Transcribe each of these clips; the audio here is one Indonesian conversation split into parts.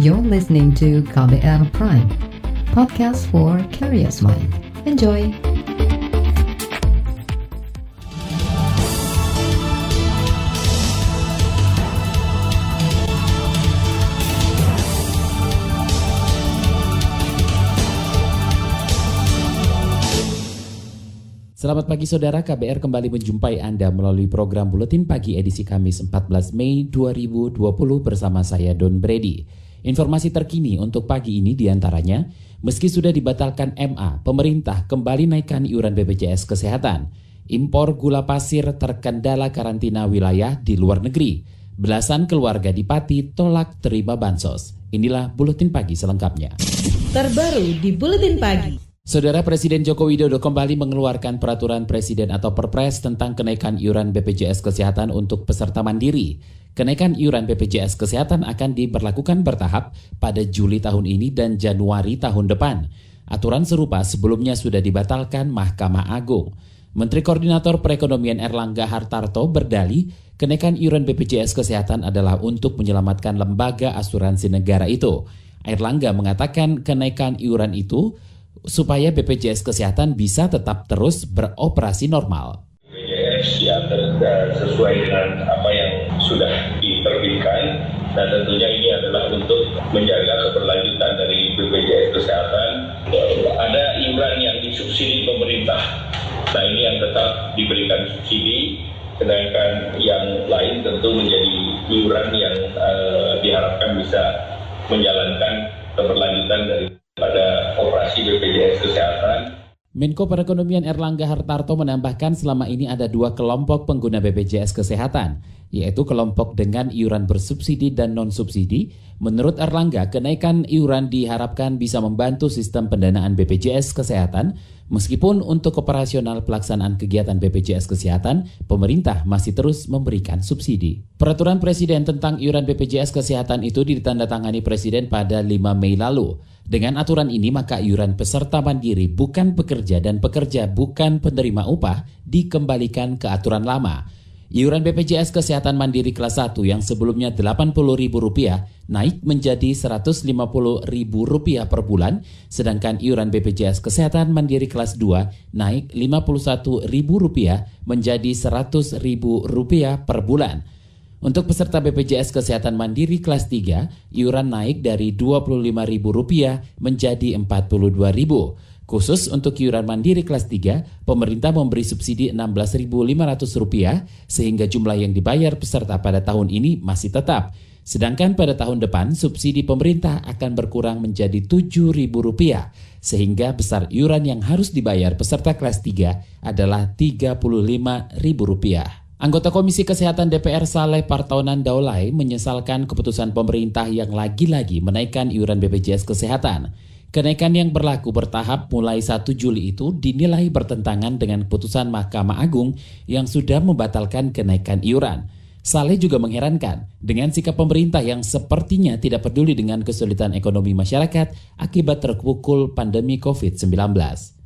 You're listening to KBR Prime, podcast for curious mind. Enjoy! Selamat pagi saudara, KBR kembali menjumpai Anda melalui program Buletin Pagi edisi Kamis 14 Mei 2020 bersama saya Don Brady. Informasi terkini untuk pagi ini di antaranya, meski sudah dibatalkan MA, pemerintah kembali naikkan iuran BPJS Kesehatan. Impor gula pasir terkendala karantina wilayah di luar negeri. Belasan keluarga di Pati tolak terima bansos. Inilah Buletin Pagi selengkapnya. Terbaru di Buletin Pagi. Saudara Presiden Joko Widodo kembali mengeluarkan peraturan presiden atau perpres tentang kenaikan iuran BPJS Kesehatan untuk peserta mandiri. Kenaikan iuran BPJS Kesehatan akan diberlakukan bertahap pada Juli tahun ini dan Januari tahun depan. Aturan serupa sebelumnya sudah dibatalkan Mahkamah Agung. Menteri Koordinator Perekonomian Erlangga Hartarto berdali kenaikan iuran BPJS Kesehatan adalah untuk menyelamatkan lembaga asuransi negara itu. Erlangga mengatakan kenaikan iuran itu supaya BPJS Kesehatan bisa tetap terus beroperasi normal. BPJS ya sesuai dengan diterbitkan dan tentunya ini adalah untuk menjaga keberlanjutan dari BPJS Kesehatan. Ada iuran yang disubsidi pemerintah. Nah ini yang tetap diberikan subsidi, sedangkan yang lain tentu menjadi iuran yang uh, diharapkan bisa menjalankan keberlanjutan dari pada operasi BPJS Kesehatan. Menko Perekonomian Erlangga Hartarto menambahkan selama ini ada dua kelompok pengguna BPJS Kesehatan, yaitu kelompok dengan iuran bersubsidi dan non-subsidi. Menurut Erlangga, kenaikan iuran diharapkan bisa membantu sistem pendanaan BPJS Kesehatan, meskipun untuk operasional pelaksanaan kegiatan BPJS Kesehatan, pemerintah masih terus memberikan subsidi. Peraturan Presiden tentang iuran BPJS Kesehatan itu ditandatangani Presiden pada 5 Mei lalu. Dengan aturan ini maka iuran peserta mandiri bukan pekerja dan pekerja bukan penerima upah dikembalikan ke aturan lama. Iuran BPJS Kesehatan Mandiri kelas 1 yang sebelumnya Rp80.000 naik menjadi Rp150.000 per bulan, sedangkan iuran BPJS Kesehatan Mandiri kelas 2 naik Rp51.000 menjadi Rp100.000 per bulan. Untuk peserta BPJS Kesehatan Mandiri kelas 3, iuran naik dari Rp25.000 menjadi Rp42.000. Khusus untuk iuran mandiri kelas 3, pemerintah memberi subsidi Rp16.500 sehingga jumlah yang dibayar peserta pada tahun ini masih tetap. Sedangkan pada tahun depan subsidi pemerintah akan berkurang menjadi Rp7.000 sehingga besar iuran yang harus dibayar peserta kelas 3 adalah Rp35.000. Anggota Komisi Kesehatan DPR Saleh Partaunan Daulay menyesalkan keputusan pemerintah yang lagi-lagi menaikkan iuran BPJS Kesehatan. Kenaikan yang berlaku bertahap mulai 1 Juli itu dinilai bertentangan dengan keputusan Mahkamah Agung yang sudah membatalkan kenaikan iuran. Saleh juga mengherankan dengan sikap pemerintah yang sepertinya tidak peduli dengan kesulitan ekonomi masyarakat akibat terpukul pandemi COVID-19.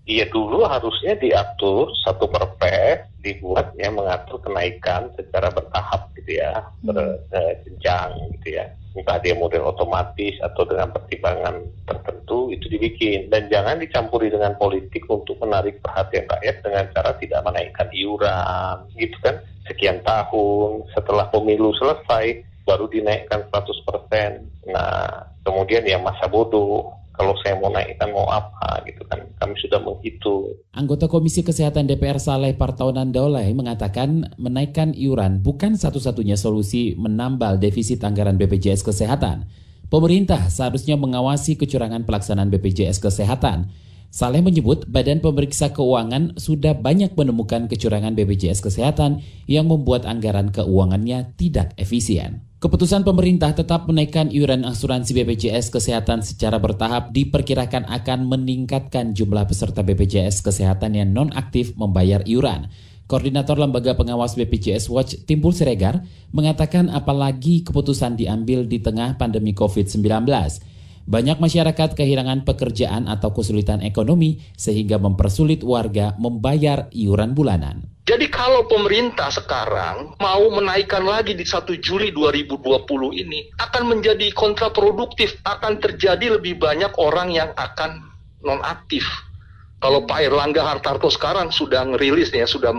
Iya dulu harusnya diatur satu perpres dibuat yang mengatur kenaikan secara bertahap gitu ya, hmm. berjenjang gitu ya. Entah dia model otomatis atau dengan pertimbangan tertentu itu dibikin dan jangan dicampuri dengan politik untuk menarik perhatian rakyat dengan cara tidak menaikkan iuran gitu kan sekian tahun setelah pemilu selesai baru dinaikkan 100%. Nah, kemudian ya masa bodoh kalau saya mau naikkan mau apa gitu kan kami sudah menghitung. Anggota Komisi Kesehatan DPR Saleh Partaunan Daulay mengatakan menaikkan iuran bukan satu-satunya solusi menambal defisit anggaran BPJS Kesehatan. Pemerintah seharusnya mengawasi kecurangan pelaksanaan BPJS Kesehatan. Saleh menyebut Badan Pemeriksa Keuangan sudah banyak menemukan kecurangan BPJS Kesehatan yang membuat anggaran keuangannya tidak efisien. Keputusan pemerintah tetap menaikkan iuran asuransi BPJS Kesehatan secara bertahap diperkirakan akan meningkatkan jumlah peserta BPJS Kesehatan yang non-aktif membayar iuran. Koordinator Lembaga Pengawas BPJS Watch Timpul Siregar mengatakan apalagi keputusan diambil di tengah pandemi COVID-19. Banyak masyarakat kehilangan pekerjaan atau kesulitan ekonomi sehingga mempersulit warga membayar iuran bulanan. Jadi kalau pemerintah sekarang mau menaikkan lagi di 1 Juli 2020 ini akan menjadi kontraproduktif, akan terjadi lebih banyak orang yang akan nonaktif kalau Pak Erlangga Hartarto sekarang sudah ngerilis ya, sudah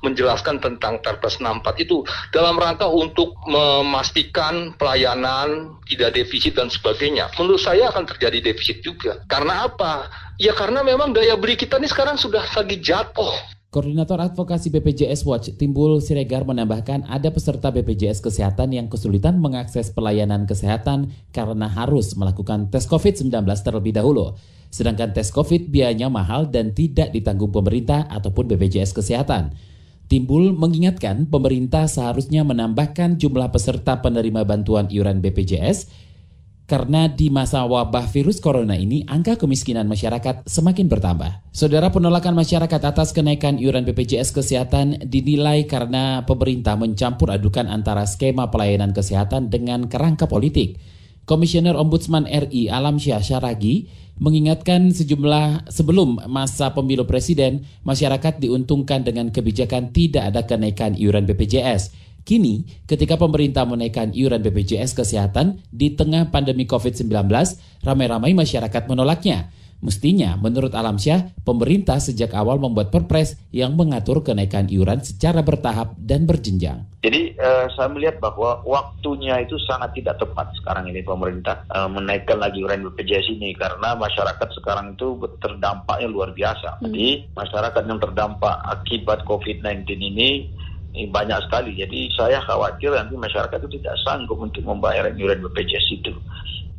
menjelaskan tentang Perpres 64 itu dalam rangka untuk memastikan pelayanan tidak defisit dan sebagainya. Menurut saya akan terjadi defisit juga. Karena apa? Ya karena memang daya beli kita ini sekarang sudah lagi jatuh. Koordinator Advokasi BPJS Watch Timbul Siregar menambahkan ada peserta BPJS Kesehatan yang kesulitan mengakses pelayanan kesehatan karena harus melakukan tes COVID-19 terlebih dahulu. Sedangkan tes COVID biayanya mahal dan tidak ditanggung pemerintah ataupun BPJS Kesehatan. Timbul mengingatkan pemerintah seharusnya menambahkan jumlah peserta penerima bantuan iuran BPJS karena di masa wabah virus corona ini angka kemiskinan masyarakat semakin bertambah. Saudara penolakan masyarakat atas kenaikan iuran BPJS Kesehatan dinilai karena pemerintah mencampur adukan antara skema pelayanan kesehatan dengan kerangka politik. Komisioner Ombudsman RI Alam Syah Syaragi mengingatkan sejumlah sebelum masa pemilu presiden, masyarakat diuntungkan dengan kebijakan tidak ada kenaikan iuran BPJS. Kini, ketika pemerintah menaikkan iuran BPJS Kesehatan di tengah pandemi COVID-19, ramai-ramai masyarakat menolaknya. Mestinya, menurut Alamsyah, pemerintah sejak awal membuat perpres yang mengatur kenaikan iuran secara bertahap dan berjenjang. Jadi uh, saya melihat bahwa waktunya itu sangat tidak tepat sekarang ini pemerintah uh, menaikkan lagi iuran BPJS ini karena masyarakat sekarang itu terdampaknya luar biasa. Hmm. Jadi masyarakat yang terdampak akibat COVID-19 ini ini banyak sekali. Jadi saya khawatir nanti masyarakat itu tidak sanggup untuk membayar iuran BPJS itu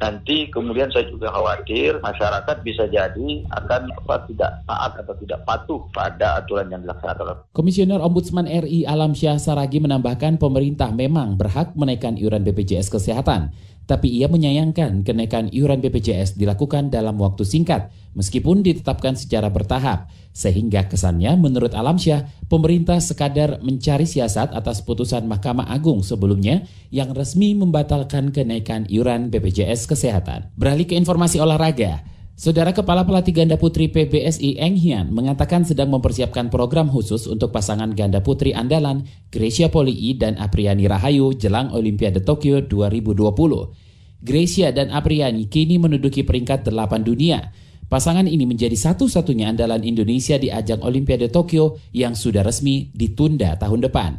nanti kemudian saya juga khawatir masyarakat bisa jadi akan apa tidak taat atau tidak patuh pada aturan yang dilaksanakan. Komisioner Ombudsman RI Alam Syah Saragi menambahkan pemerintah memang berhak menaikkan iuran BPJS Kesehatan. Tapi ia menyayangkan kenaikan iuran BPJS dilakukan dalam waktu singkat, meskipun ditetapkan secara bertahap. Sehingga kesannya menurut Alamsyah, pemerintah sekadar mencari siasat atas putusan Mahkamah Agung sebelumnya yang resmi membatalkan kenaikan iuran BPJS Kesehatan. Beralih ke informasi olahraga, Saudara Kepala Pelatih Ganda Putri PBSI Eng Hian mengatakan sedang mempersiapkan program khusus untuk pasangan ganda putri andalan Gracia Polii dan Apriani Rahayu jelang Olimpiade Tokyo 2020. Gracia dan Apriani kini menduduki peringkat 8 dunia. Pasangan ini menjadi satu-satunya andalan Indonesia di ajang Olimpiade Tokyo yang sudah resmi ditunda tahun depan.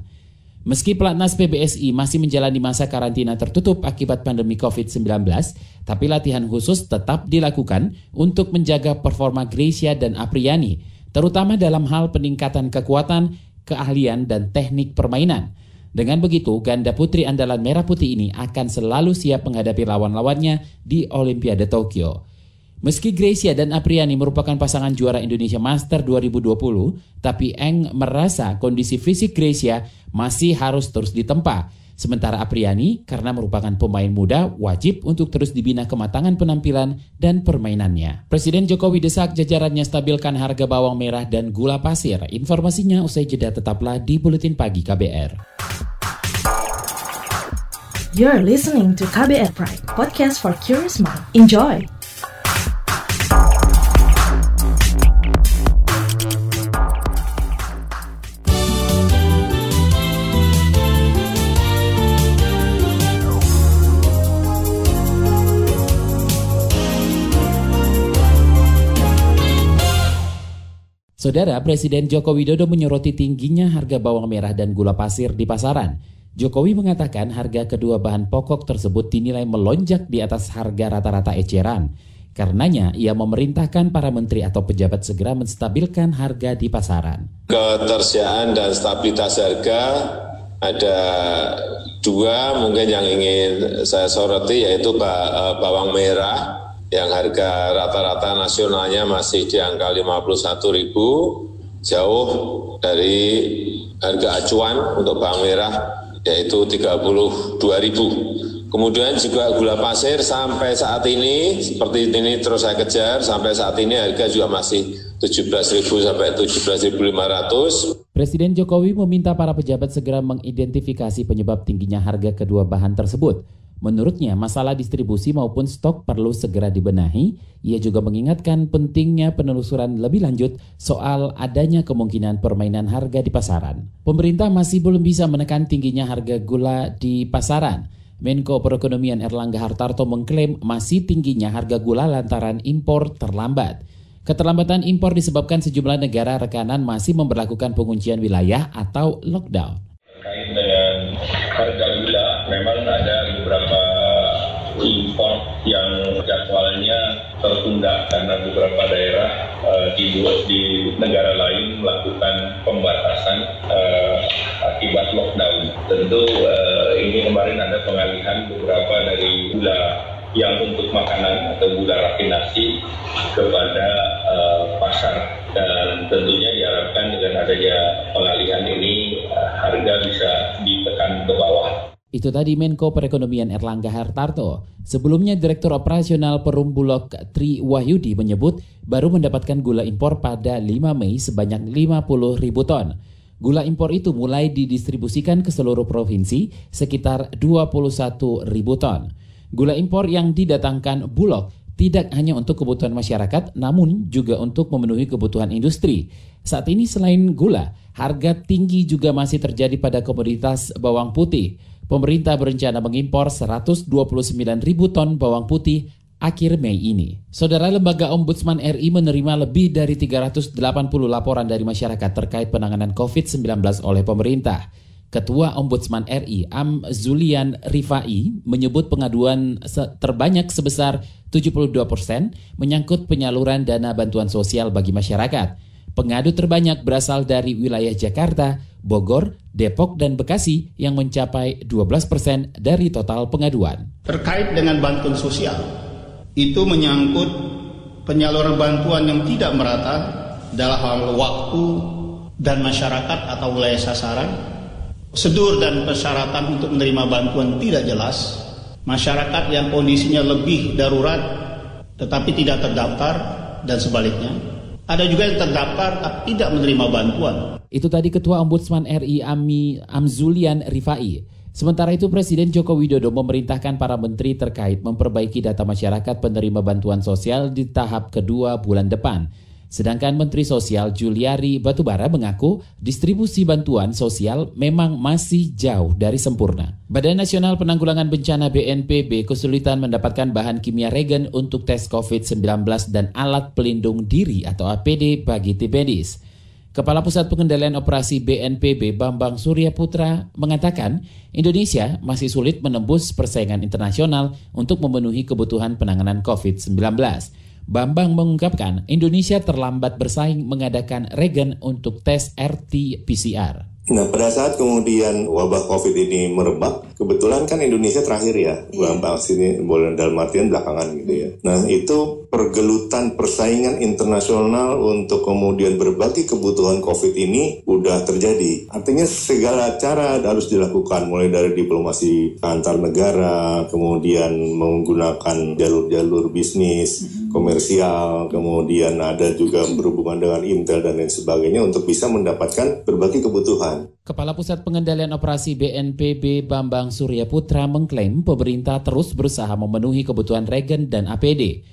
Meski pelatnas PBSI masih menjalani masa karantina tertutup akibat pandemi COVID-19, tapi latihan khusus tetap dilakukan untuk menjaga performa Gracia dan Apriani, terutama dalam hal peningkatan kekuatan, keahlian, dan teknik permainan. Dengan begitu, ganda putri andalan merah putih ini akan selalu siap menghadapi lawan-lawannya di Olimpiade Tokyo. Meski Gracia dan Apriani merupakan pasangan juara Indonesia Master 2020, tapi Eng merasa kondisi fisik Gracia masih harus terus ditempa. Sementara Apriani, karena merupakan pemain muda, wajib untuk terus dibina kematangan penampilan dan permainannya. Presiden Jokowi desak jajarannya stabilkan harga bawang merah dan gula pasir. Informasinya usai jeda tetaplah di Buletin Pagi KBR. You're listening to KBR Pride, podcast for curious mind. Enjoy! Saudara Presiden Joko Widodo menyoroti tingginya harga bawang merah dan gula pasir di pasaran. Jokowi mengatakan harga kedua bahan pokok tersebut dinilai melonjak di atas harga rata-rata eceran. Karenanya, ia memerintahkan para menteri atau pejabat segera menstabilkan harga di pasaran. Ketersediaan dan stabilitas harga ada dua mungkin yang ingin saya soroti yaitu eh, bawang merah yang harga rata-rata nasionalnya masih di angka 51 ribu, jauh dari harga acuan untuk bawang merah yaitu 32 ribu. Kemudian juga gula pasir sampai saat ini, seperti ini terus saya kejar, sampai saat ini harga juga masih 17.000 sampai 17.500. Presiden Jokowi meminta para pejabat segera mengidentifikasi penyebab tingginya harga kedua bahan tersebut. Menurutnya, masalah distribusi maupun stok perlu segera dibenahi. Ia juga mengingatkan pentingnya penelusuran lebih lanjut soal adanya kemungkinan permainan harga di pasaran. Pemerintah masih belum bisa menekan tingginya harga gula di pasaran. Menko Perekonomian Erlangga Hartarto mengklaim masih tingginya harga gula lantaran impor terlambat. Keterlambatan impor disebabkan sejumlah negara rekanan masih memperlakukan penguncian wilayah atau lockdown. Terkait dengan harga gula, impor yang jadwalnya tertunda karena beberapa daerah uh, di, di negara lain melakukan pembatasan uh, akibat lockdown. Tentu uh, ini kemarin ada pengalihan beberapa dari gula yang untuk makanan atau gula rafinasi kepada uh, pasar dan tentunya diharapkan dengan adanya pengalihan ini harga bisa bawah. Itu tadi Menko Perekonomian Erlangga Hartarto. Sebelumnya Direktur Operasional Perum Bulog Tri Wahyudi menyebut baru mendapatkan gula impor pada 5 Mei sebanyak 50 ribu ton. Gula impor itu mulai didistribusikan ke seluruh provinsi sekitar 21 ribu ton. Gula impor yang didatangkan Bulog tidak hanya untuk kebutuhan masyarakat, namun juga untuk memenuhi kebutuhan industri. Saat ini selain gula, harga tinggi juga masih terjadi pada komoditas bawang putih. Pemerintah berencana mengimpor 129 ribu ton bawang putih akhir Mei ini. Saudara Lembaga Ombudsman RI menerima lebih dari 380 laporan dari masyarakat terkait penanganan COVID-19 oleh pemerintah. Ketua Ombudsman RI Am Zulian Rifai menyebut pengaduan terbanyak sebesar 72 persen menyangkut penyaluran dana bantuan sosial bagi masyarakat. Pengadu terbanyak berasal dari wilayah Jakarta, Bogor, Depok, dan Bekasi yang mencapai 12 persen dari total pengaduan. Terkait dengan bantuan sosial, itu menyangkut penyaluran bantuan yang tidak merata dalam hal waktu dan masyarakat atau wilayah sasaran, sedur dan persyaratan untuk menerima bantuan tidak jelas, masyarakat yang kondisinya lebih darurat tetapi tidak terdaftar dan sebaliknya. Ada juga yang terdaftar tapi tidak menerima bantuan. Itu tadi Ketua Ombudsman RI Ami Amzulian Rifai. Sementara itu Presiden Joko Widodo memerintahkan para menteri terkait memperbaiki data masyarakat penerima bantuan sosial di tahap kedua bulan depan. Sedangkan Menteri Sosial Juliari Batubara mengaku distribusi bantuan sosial memang masih jauh dari sempurna. Badan Nasional Penanggulangan Bencana BNPB kesulitan mendapatkan bahan kimia regen untuk tes COVID-19 dan alat pelindung diri atau APD bagi tim medis. Kepala Pusat Pengendalian Operasi BNPB Bambang Surya Putra mengatakan Indonesia masih sulit menembus persaingan internasional untuk memenuhi kebutuhan penanganan COVID-19. Bambang mengungkapkan Indonesia terlambat bersaing mengadakan regen untuk tes RT-PCR. Nah, pada saat kemudian wabah COVID ini merebak, kebetulan kan Indonesia terakhir ya, yeah. vaksin boleh dalam artian belakangan gitu ya. Nah, itu pergelutan persaingan internasional untuk kemudian berbagi kebutuhan COVID ini udah terjadi. Artinya segala cara harus dilakukan, mulai dari diplomasi antar negara, kemudian menggunakan jalur-jalur bisnis, mm-hmm. komersial, kemudian ada juga berhubungan dengan intel dan lain sebagainya untuk bisa mendapatkan berbagai kebutuhan. Kepala Pusat Pengendalian Operasi BNPB Bambang Surya Putra mengklaim pemerintah terus berusaha memenuhi kebutuhan regen dan APD.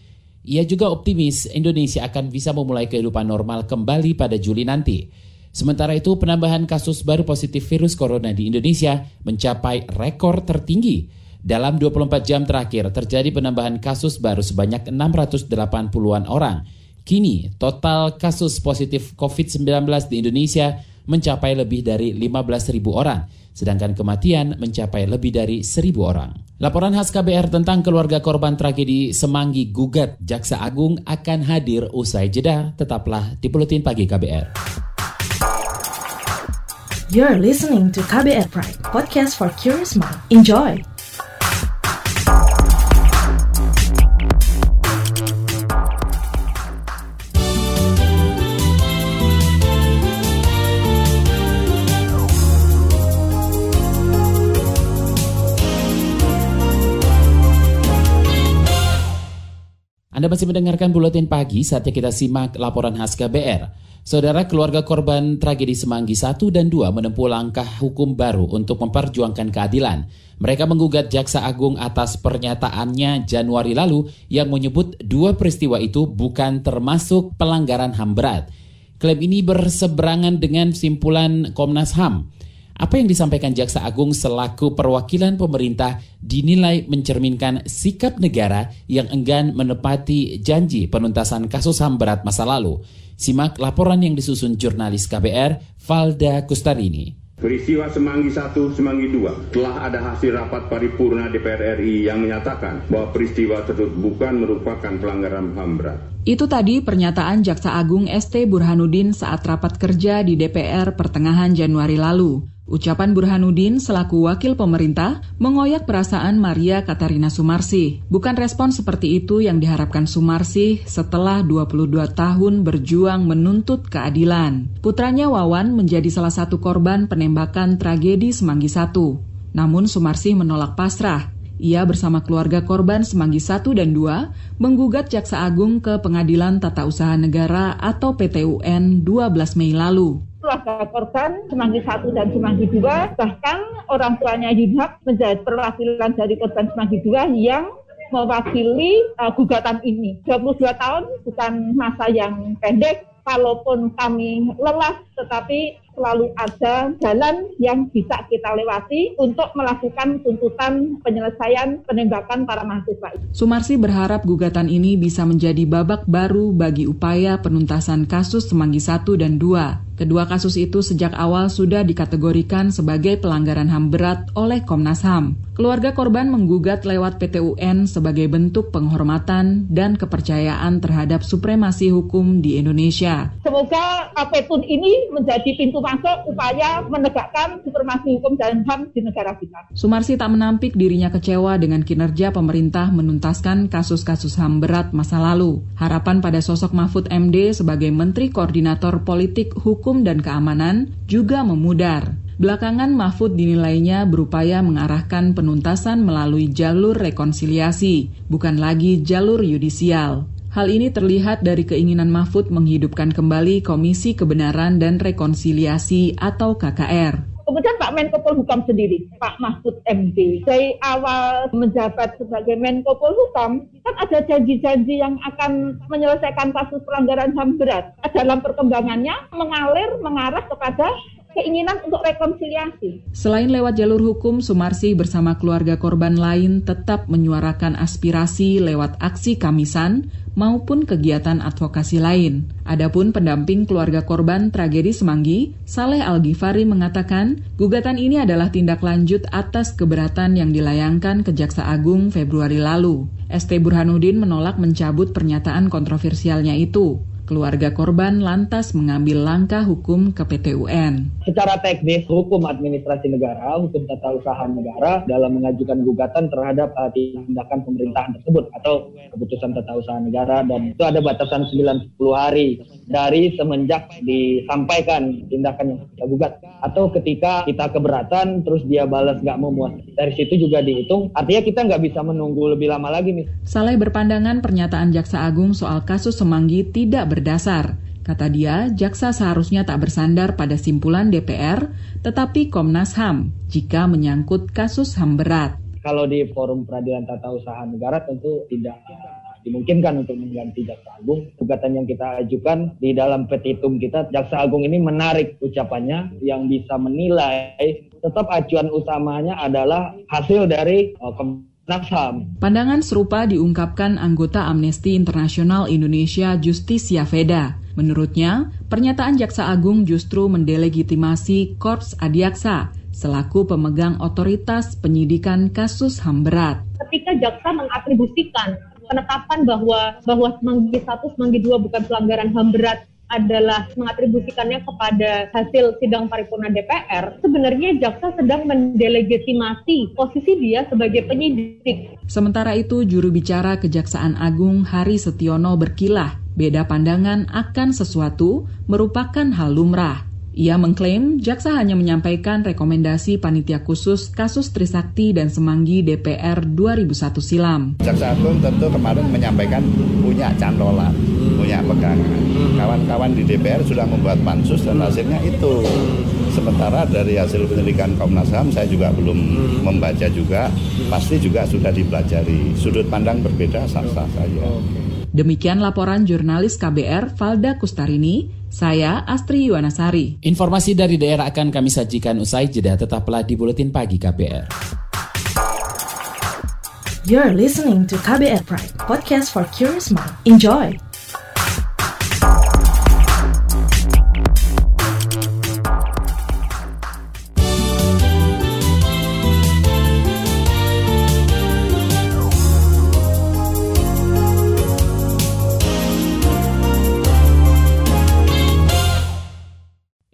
Ia juga optimis Indonesia akan bisa memulai kehidupan normal kembali pada Juli nanti. Sementara itu, penambahan kasus baru positif virus corona di Indonesia mencapai rekor tertinggi. Dalam 24 jam terakhir terjadi penambahan kasus baru sebanyak 680-an orang. Kini, total kasus positif COVID-19 di Indonesia mencapai lebih dari 15.000 orang, sedangkan kematian mencapai lebih dari 1.000 orang. Laporan khas KBR tentang keluarga korban tragedi Semanggi Gugat Jaksa Agung akan hadir usai jeda. Tetaplah di Buletin Pagi KBR. You're listening to KBR Pride, podcast for curious mind. Enjoy! Anda masih mendengarkan Buletin Pagi, saatnya kita simak laporan khas KBR. Saudara keluarga korban tragedi Semanggi 1 dan 2 menempuh langkah hukum baru untuk memperjuangkan keadilan. Mereka menggugat Jaksa Agung atas pernyataannya Januari lalu yang menyebut dua peristiwa itu bukan termasuk pelanggaran HAM berat. Klaim ini berseberangan dengan simpulan Komnas HAM. Apa yang disampaikan Jaksa Agung selaku perwakilan pemerintah dinilai mencerminkan sikap negara yang enggan menepati janji penuntasan kasus HAM berat masa lalu. Simak laporan yang disusun jurnalis KBR, Valda Kustarini. Peristiwa Semanggi 1, Semanggi 2 telah ada hasil rapat paripurna DPR RI yang menyatakan bahwa peristiwa tersebut bukan merupakan pelanggaran HAM berat. Itu tadi pernyataan Jaksa Agung ST Burhanuddin saat rapat kerja di DPR pertengahan Januari lalu. Ucapan Burhanuddin selaku wakil pemerintah mengoyak perasaan Maria Katarina Sumarsi. Bukan respon seperti itu yang diharapkan Sumarsi setelah 22 tahun berjuang menuntut keadilan. Putranya Wawan menjadi salah satu korban penembakan tragedi Semanggi I. Namun Sumarsi menolak pasrah. Ia bersama keluarga korban Semanggi I dan II menggugat Jaksa Agung ke Pengadilan Tata Usaha Negara atau PTUN 12 Mei lalu keluarga korban Semanggi satu dan Semanggi dua bahkan orang tuanya Yunhak menjadi perwakilan dari korban Semanggi dua yang mewakili uh, gugatan ini. 22 tahun bukan masa yang pendek, kalaupun kami lelah tetapi selalu ada jalan yang bisa kita lewati untuk melakukan tuntutan penyelesaian penembakan para mahasiswa. Sumarsi berharap gugatan ini bisa menjadi babak baru bagi upaya penuntasan kasus Semanggi 1 dan 2. Kedua kasus itu sejak awal sudah dikategorikan sebagai pelanggaran HAM berat oleh Komnas HAM. Keluarga korban menggugat lewat PTUN sebagai bentuk penghormatan dan kepercayaan terhadap supremasi hukum di Indonesia. Semoga Petun ini menjadi pintu masuk upaya menegakkan supremasi hukum dan HAM di negara kita. Sumarsi tak menampik dirinya kecewa dengan kinerja pemerintah menuntaskan kasus-kasus HAM berat masa lalu. Harapan pada sosok Mahfud MD sebagai Menteri Koordinator Politik, Hukum, dan Keamanan juga memudar. Belakangan Mahfud dinilainya berupaya mengarahkan penuntasan melalui jalur rekonsiliasi, bukan lagi jalur yudisial. Hal ini terlihat dari keinginan Mahfud menghidupkan kembali Komisi Kebenaran dan Rekonsiliasi atau KKR. Kemudian Pak Menko Polhukam sendiri, Pak Mahfud MD, dari awal menjabat sebagai Menko Polhukam, kan ada janji-janji yang akan menyelesaikan kasus pelanggaran HAM berat. Dalam perkembangannya mengalir, mengarah kepada keinginan untuk rekonsiliasi. Selain lewat jalur hukum, Sumarsi bersama keluarga korban lain tetap menyuarakan aspirasi lewat aksi kamisan maupun kegiatan advokasi lain. Adapun pendamping keluarga korban tragedi Semanggi, Saleh Al-Ghifari mengatakan, gugatan ini adalah tindak lanjut atas keberatan yang dilayangkan ke Jaksa Agung Februari lalu. ST Burhanuddin menolak mencabut pernyataan kontroversialnya itu keluarga korban lantas mengambil langkah hukum ke PT UN. Secara teknis, hukum administrasi negara, hukum tata usaha negara dalam mengajukan gugatan terhadap uh, tindakan pemerintahan tersebut atau keputusan tata usaha negara dan itu ada batasan 90 hari dari semenjak disampaikan tindakan yang kita gugat atau ketika kita keberatan terus dia balas nggak memuas dari situ juga dihitung artinya kita nggak bisa menunggu lebih lama lagi nih. Saleh berpandangan pernyataan Jaksa Agung soal kasus Semanggi tidak berdasar. Kata dia, jaksa seharusnya tak bersandar pada simpulan DPR, tetapi Komnas HAM jika menyangkut kasus HAM berat. Kalau di forum peradilan tata usaha negara tentu tidak dimungkinkan untuk mengganti Jaksa Agung. Gugatan yang kita ajukan di dalam petitum kita, Jaksa Agung ini menarik ucapannya yang bisa menilai tetap acuan utamanya adalah hasil dari uh, Pandangan serupa diungkapkan anggota Amnesty Internasional Indonesia Justisia Veda. Menurutnya, pernyataan Jaksa Agung justru mendelegitimasi Korps Adiaksa selaku pemegang otoritas penyidikan kasus HAM berat. Ketika jaksa mengatribusikan penetapan bahwa bahwa Semanggi 1, Semanggi 2 bukan pelanggaran HAM berat adalah mengatribusikannya kepada hasil sidang paripurna DPR, sebenarnya jaksa sedang mendelegitimasi posisi dia sebagai penyidik. Sementara itu, juru bicara Kejaksaan Agung Hari Setiono berkilah, beda pandangan akan sesuatu merupakan hal lumrah. Ia mengklaim jaksa hanya menyampaikan rekomendasi panitia khusus kasus Trisakti dan Semanggi DPR 2001 silam. Jaksa Agung tentu kemarin menyampaikan punya cantolan, hmm. Punya pegangan. Hmm. Kawan-kawan di DPR sudah membuat pansus dan hmm. hasilnya itu. Sementara dari hasil penyelidikan Komnas HAM saya juga belum hmm. membaca juga, pasti juga sudah dipelajari. Sudut pandang berbeda sah-sah saja. Demikian laporan jurnalis KBR Valda Kustarini saya Astri Yuwanasari. Informasi dari daerah akan kami sajikan usai jeda tetaplah di Buletin Pagi KBR. You're listening to KBR Pride, podcast for curious mind. Enjoy!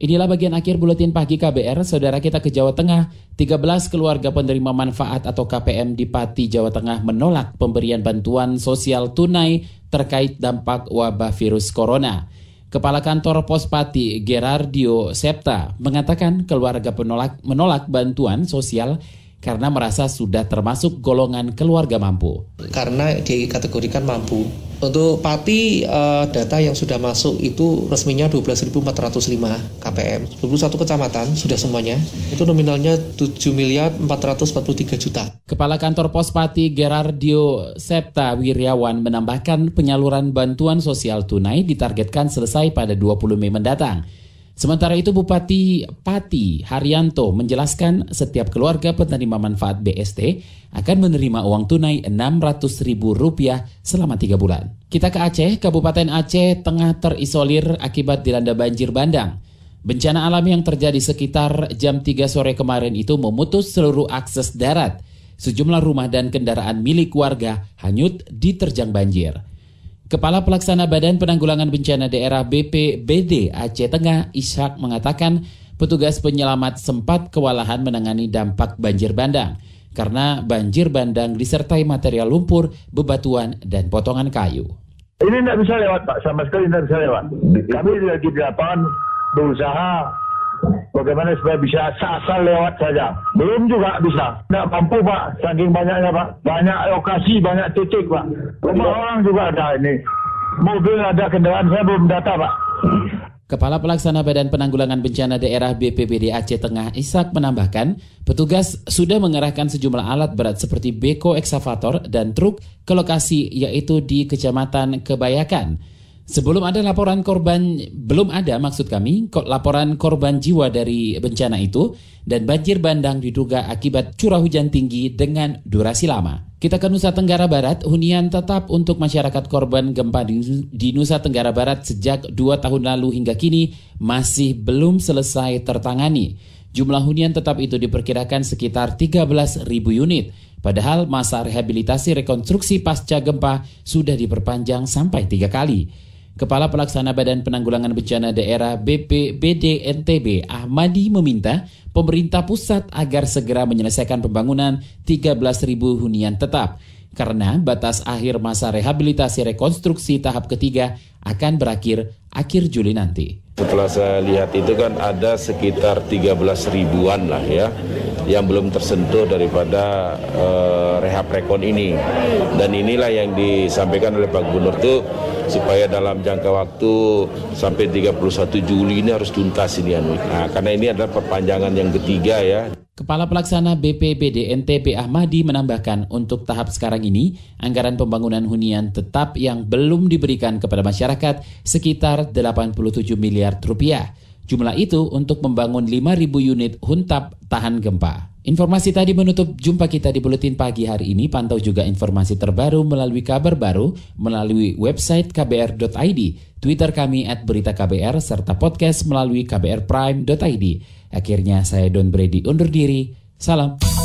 Inilah bagian akhir buletin pagi KBR, saudara kita ke Jawa Tengah. 13 keluarga penerima manfaat atau KPM di Pati, Jawa Tengah menolak pemberian bantuan sosial tunai terkait dampak wabah virus corona. Kepala Kantor Pos Pati Gerardio Septa mengatakan keluarga penolak menolak bantuan sosial karena merasa sudah termasuk golongan keluarga mampu. Karena dikategorikan mampu untuk Pati uh, data yang sudah masuk itu resminya 12.405 KPM. 21 kecamatan sudah semuanya. Itu nominalnya 7 miliar 443 juta. Kepala Kantor Pos Pati Gerardio Septa Wiryawan menambahkan penyaluran bantuan sosial tunai ditargetkan selesai pada 20 Mei mendatang. Sementara itu Bupati Pati Haryanto menjelaskan setiap keluarga penerima manfaat BST akan menerima uang tunai Rp600.000 selama tiga bulan. Kita ke Aceh, Kabupaten Aceh tengah terisolir akibat dilanda banjir bandang. Bencana alam yang terjadi sekitar jam 3 sore kemarin itu memutus seluruh akses darat. Sejumlah rumah dan kendaraan milik warga hanyut diterjang banjir. Kepala Pelaksana Badan Penanggulangan Bencana Daerah BPBD Aceh Tengah, Ishak mengatakan petugas penyelamat sempat kewalahan menangani dampak banjir bandang karena banjir bandang disertai material lumpur, bebatuan, dan potongan kayu. Ini tidak bisa lewat Pak, sama sekali tidak bisa lewat. Kami lagi di lapangan berusaha bagaimana supaya bisa asal lewat saja. Belum juga bisa. Tidak mampu Pak, saking banyaknya Pak. Banyak lokasi, banyak titik Pak. Rumah orang juga ada ini. Mobil ada kendaraan, saya belum data Pak. Kepala Pelaksana Badan Penanggulangan Bencana Daerah BPBD Aceh Tengah Ishak menambahkan, petugas sudah mengerahkan sejumlah alat berat seperti beko eksavator dan truk ke lokasi yaitu di Kecamatan Kebayakan. Sebelum ada laporan korban, belum ada maksud kami, laporan korban jiwa dari bencana itu dan banjir bandang diduga akibat curah hujan tinggi dengan durasi lama. Kita ke Nusa Tenggara Barat, hunian tetap untuk masyarakat korban gempa di Nusa Tenggara Barat sejak dua tahun lalu hingga kini masih belum selesai tertangani. Jumlah hunian tetap itu diperkirakan sekitar 13.000 unit. Padahal masa rehabilitasi rekonstruksi pasca gempa sudah diperpanjang sampai tiga kali. Kepala Pelaksana Badan Penanggulangan Bencana Daerah BPBD NTB Ahmadi meminta pemerintah pusat agar segera menyelesaikan pembangunan 13.000 hunian tetap karena batas akhir masa rehabilitasi rekonstruksi tahap ketiga akan berakhir akhir Juli nanti. Setelah saya lihat itu kan ada sekitar 13 ribuan lah ya yang belum tersentuh daripada uh, rehab rekon ini. Dan inilah yang disampaikan oleh Pak Gubernur itu supaya dalam jangka waktu sampai 31 Juli ini harus tuntas ini. Nah, karena ini adalah perpanjangan yang ketiga ya. Kepala Pelaksana BPBD NTB Ahmadi menambahkan untuk tahap sekarang ini, anggaran pembangunan hunian tetap yang belum diberikan kepada masyarakat sekitar 87 miliar rupiah. Jumlah itu untuk membangun 5.000 unit huntap tahan gempa. Informasi tadi menutup jumpa kita di Buletin Pagi hari ini. Pantau juga informasi terbaru melalui kabar baru melalui website kbr.id, Twitter kami at berita KBR, serta podcast melalui kbrprime.id. Akhirnya saya Don Brady undur diri. Salam.